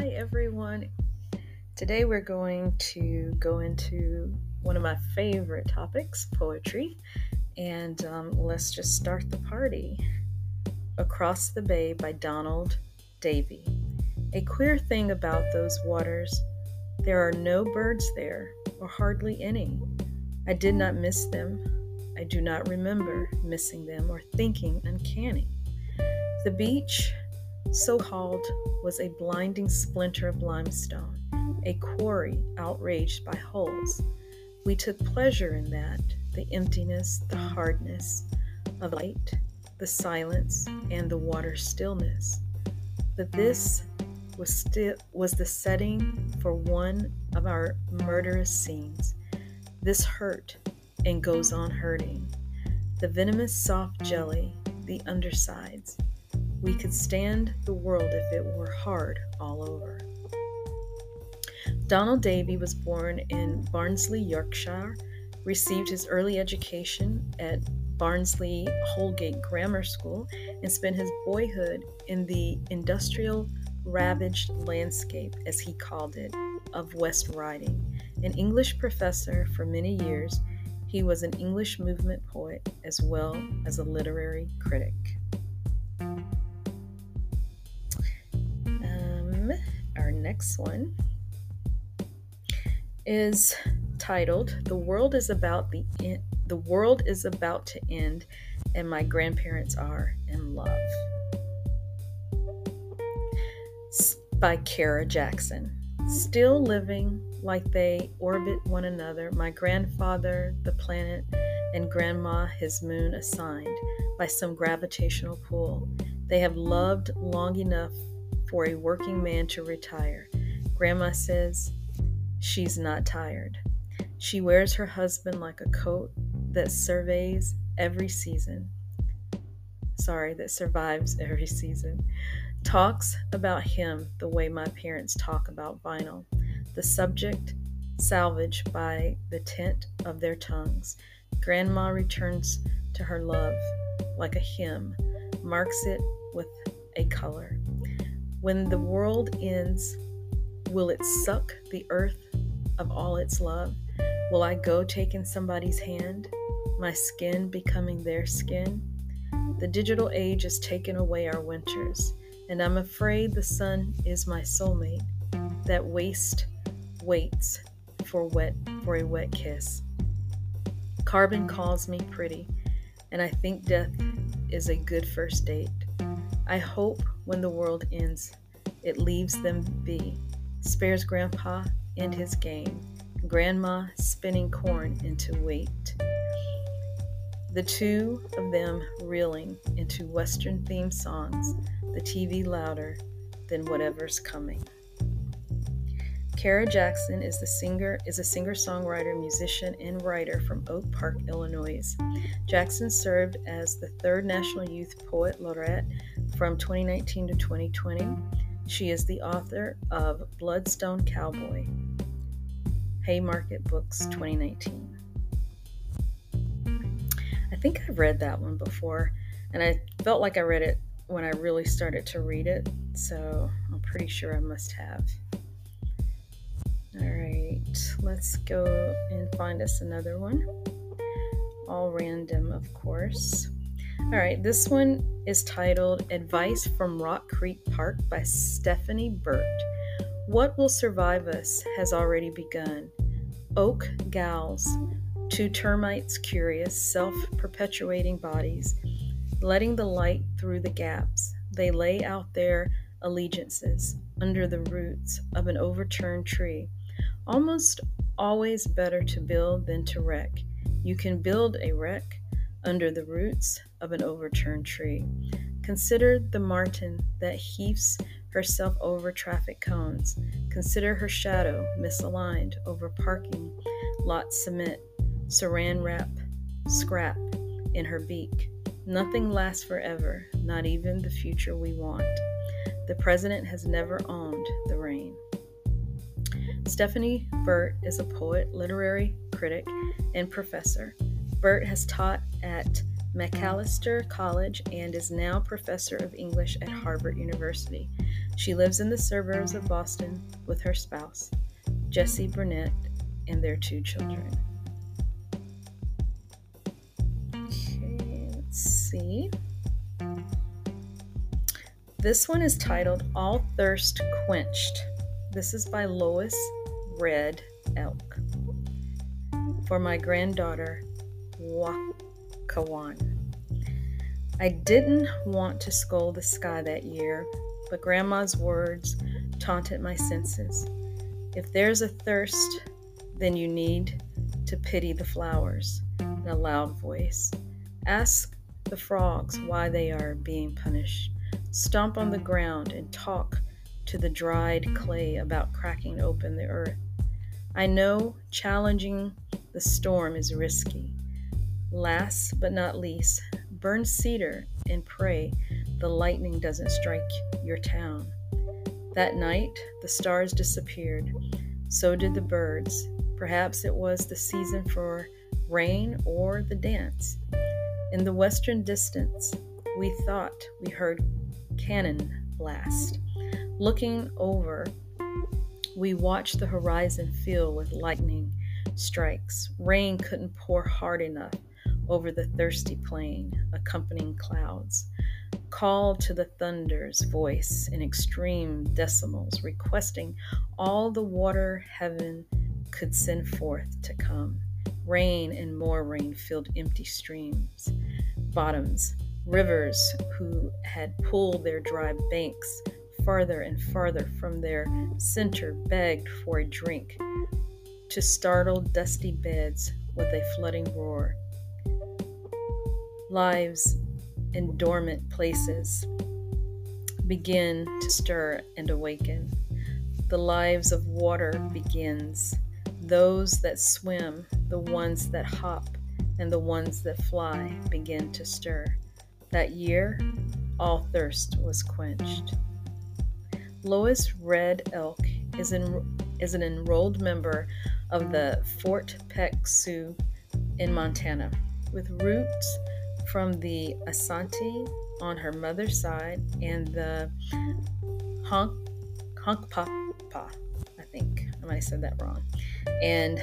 Hi, everyone. Today we're going to go into one of my favorite topics poetry. And um, let's just start the party. Across the Bay by Donald Davie. A queer thing about those waters there are no birds there, or hardly any. I did not miss them. I do not remember missing them or thinking uncanny. The beach so hauled was a blinding splinter of limestone, a quarry outraged by holes. We took pleasure in that, the emptiness, the hardness of light, the silence, and the water stillness. But this was still was the setting for one of our murderous scenes. This hurt and goes on hurting. The venomous soft jelly, the undersides, we could stand the world if it were hard all over. Donald Davie was born in Barnsley, Yorkshire, received his early education at Barnsley Holgate Grammar School, and spent his boyhood in the industrial ravaged landscape, as he called it, of West Riding. An English professor for many years, he was an English movement poet as well as a literary critic. Next one is titled "The World is About the en- The World is About to End, and My Grandparents Are in Love." By Kara Jackson. Still living like they orbit one another, my grandfather, the planet, and grandma, his moon, assigned by some gravitational pull. They have loved long enough for a working man to retire. Grandma says she's not tired. She wears her husband like a coat that surveys every season. Sorry, that survives every season. Talks about him the way my parents talk about vinyl. The subject salvaged by the tint of their tongues. Grandma returns to her love like a hymn, marks it with a color. When the world ends, will it suck the earth of all its love? Will I go taking somebody's hand, my skin becoming their skin? The digital age has taken away our winters, and I'm afraid the sun is my soulmate. That waste waits for wet for a wet kiss. Carbon calls me pretty, and I think death is a good first date. I hope when the world ends, it leaves them be, spares Grandpa and his game, Grandma spinning corn into wheat. The two of them reeling into Western theme songs, the TV louder than whatever's coming. Kara Jackson is the singer is a singer-songwriter, musician, and writer from Oak Park, Illinois. Jackson served as the third National Youth Poet Laureate from 2019 to 2020. She is the author of Bloodstone Cowboy, Haymarket Books 2019. I think I've read that one before, and I felt like I read it when I really started to read it, so I'm pretty sure I must have. Let's go and find us another one. All random, of course. All right, this one is titled Advice from Rock Creek Park by Stephanie Burt. What Will Survive Us has already begun. Oak galls, two termites curious, self perpetuating bodies, letting the light through the gaps. They lay out their allegiances under the roots of an overturned tree. Almost always better to build than to wreck. You can build a wreck under the roots of an overturned tree. Consider the marten that heaves herself over traffic cones. Consider her shadow misaligned over parking lot cement, saran wrap, scrap in her beak. Nothing lasts forever, not even the future we want. The president has never owned the rain. Stephanie Burt is a poet, literary critic, and professor. Burt has taught at Macalester College and is now professor of English at Harvard University. She lives in the suburbs of Boston with her spouse, Jesse Burnett, and their two children. Okay, let's see. This one is titled All Thirst Quenched. This is by Lois Red Elk. For my granddaughter, Wakawan. I didn't want to scold the sky that year, but Grandma's words taunted my senses. If there's a thirst, then you need to pity the flowers in a loud voice. Ask the frogs why they are being punished. Stomp on the ground and talk to the dried clay about cracking open the earth. I know challenging the storm is risky. Last but not least, burn cedar and pray the lightning doesn't strike your town. That night, the stars disappeared. So did the birds. Perhaps it was the season for rain or the dance. In the western distance, we thought we heard cannon blast. Looking over, we watched the horizon fill with lightning strikes. Rain couldn't pour hard enough over the thirsty plain, accompanying clouds. Call to the thunder's voice in extreme decimals, requesting all the water heaven could send forth to come. Rain and more rain filled empty streams, bottoms, rivers who had pulled their dry banks farther and farther from their center begged for a drink to startle dusty beds with a flooding roar. Lives in dormant places begin to stir and awaken. The lives of water begins. Those that swim, the ones that hop, and the ones that fly begin to stir. That year, all thirst was quenched. Lois Red Elk is, in, is an enrolled member of the Fort Peck Sioux in Montana, with roots from the Asante on her mother's side and the Honk Honkpapa, I think. I might have said that wrong, and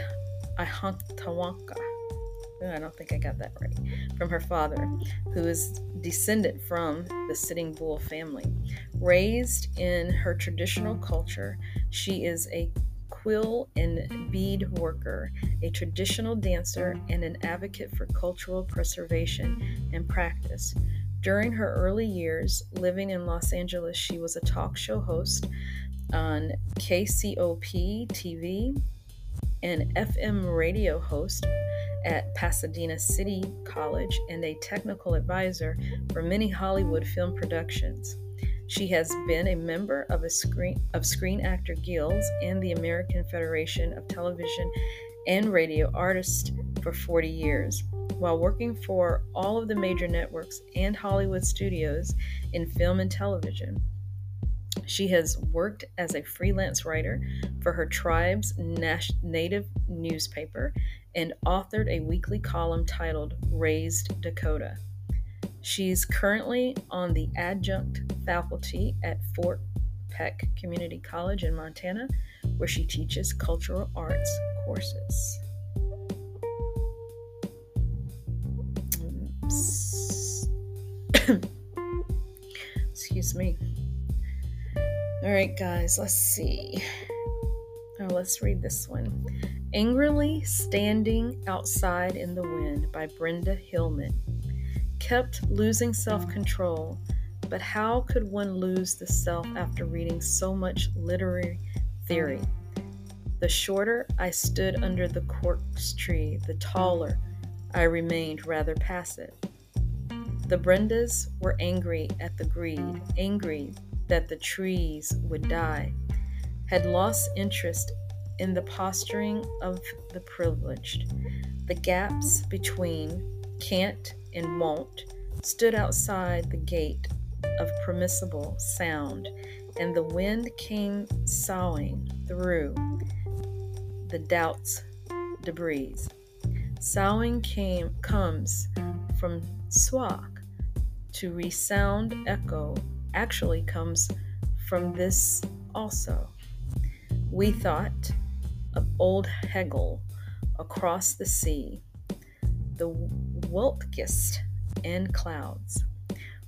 I don't think I got that right. From her father, who is descended from the Sitting Bull family. Raised in her traditional culture, she is a quill and bead worker, a traditional dancer, and an advocate for cultural preservation and practice. During her early years living in Los Angeles, she was a talk show host on KCOP TV and FM radio host at Pasadena City College and a technical advisor for many Hollywood film productions. She has been a member of a screen of Screen Actor Guilds and the American Federation of Television and Radio Artists for 40 years, while working for all of the major networks and Hollywood studios in film and television. She has worked as a freelance writer for her tribe's native newspaper and authored a weekly column titled Raised Dakota. She's currently on the adjunct faculty at Fort Peck Community College in Montana, where she teaches cultural arts courses. Excuse me. All right, guys, let's see. Oh, let's read this one. Angrily Standing Outside in the Wind by Brenda Hillman kept losing self control, but how could one lose the self after reading so much literary theory? The shorter I stood under the corks tree, the taller I remained rather passive. The Brendas were angry at the greed, angry that the trees would die, had lost interest in the posturing of the privileged. The gaps between can't and won't stood outside the gate of permissible sound, and the wind came soughing through the doubt's debris. Soughing came comes from swak to resound echo actually comes from this also. We thought of old Hegel across the sea, the Wilkest and clouds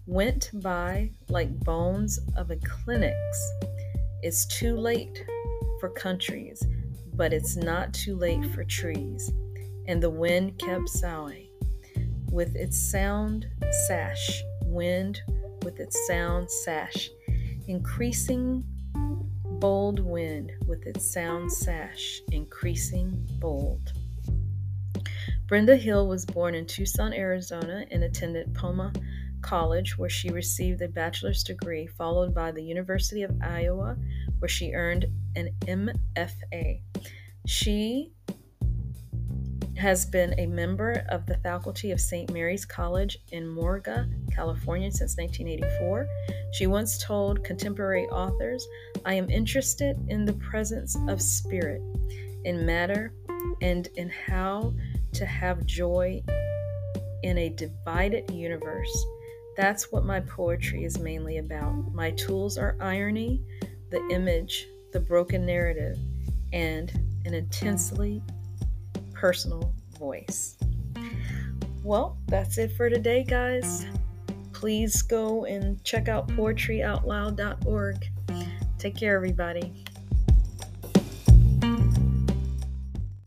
went by like bones of a clinics. It's too late for countries, but it's not too late for trees. And the wind kept soughing with its sound sash, wind with its sound sash, increasing bold wind with its sound sash, increasing bold. Brenda Hill was born in Tucson, Arizona, and attended Pomona College, where she received a bachelor's degree, followed by the University of Iowa, where she earned an MFA. She has been a member of the faculty of St. Mary's College in Moraga, California since 1984. She once told contemporary authors, I am interested in the presence of spirit, in matter, and in how to have joy in a divided universe. That's what my poetry is mainly about. My tools are irony, the image, the broken narrative, and an intensely personal voice. Well, that's it for today, guys. Please go and check out poetryoutloud.org. Take care, everybody.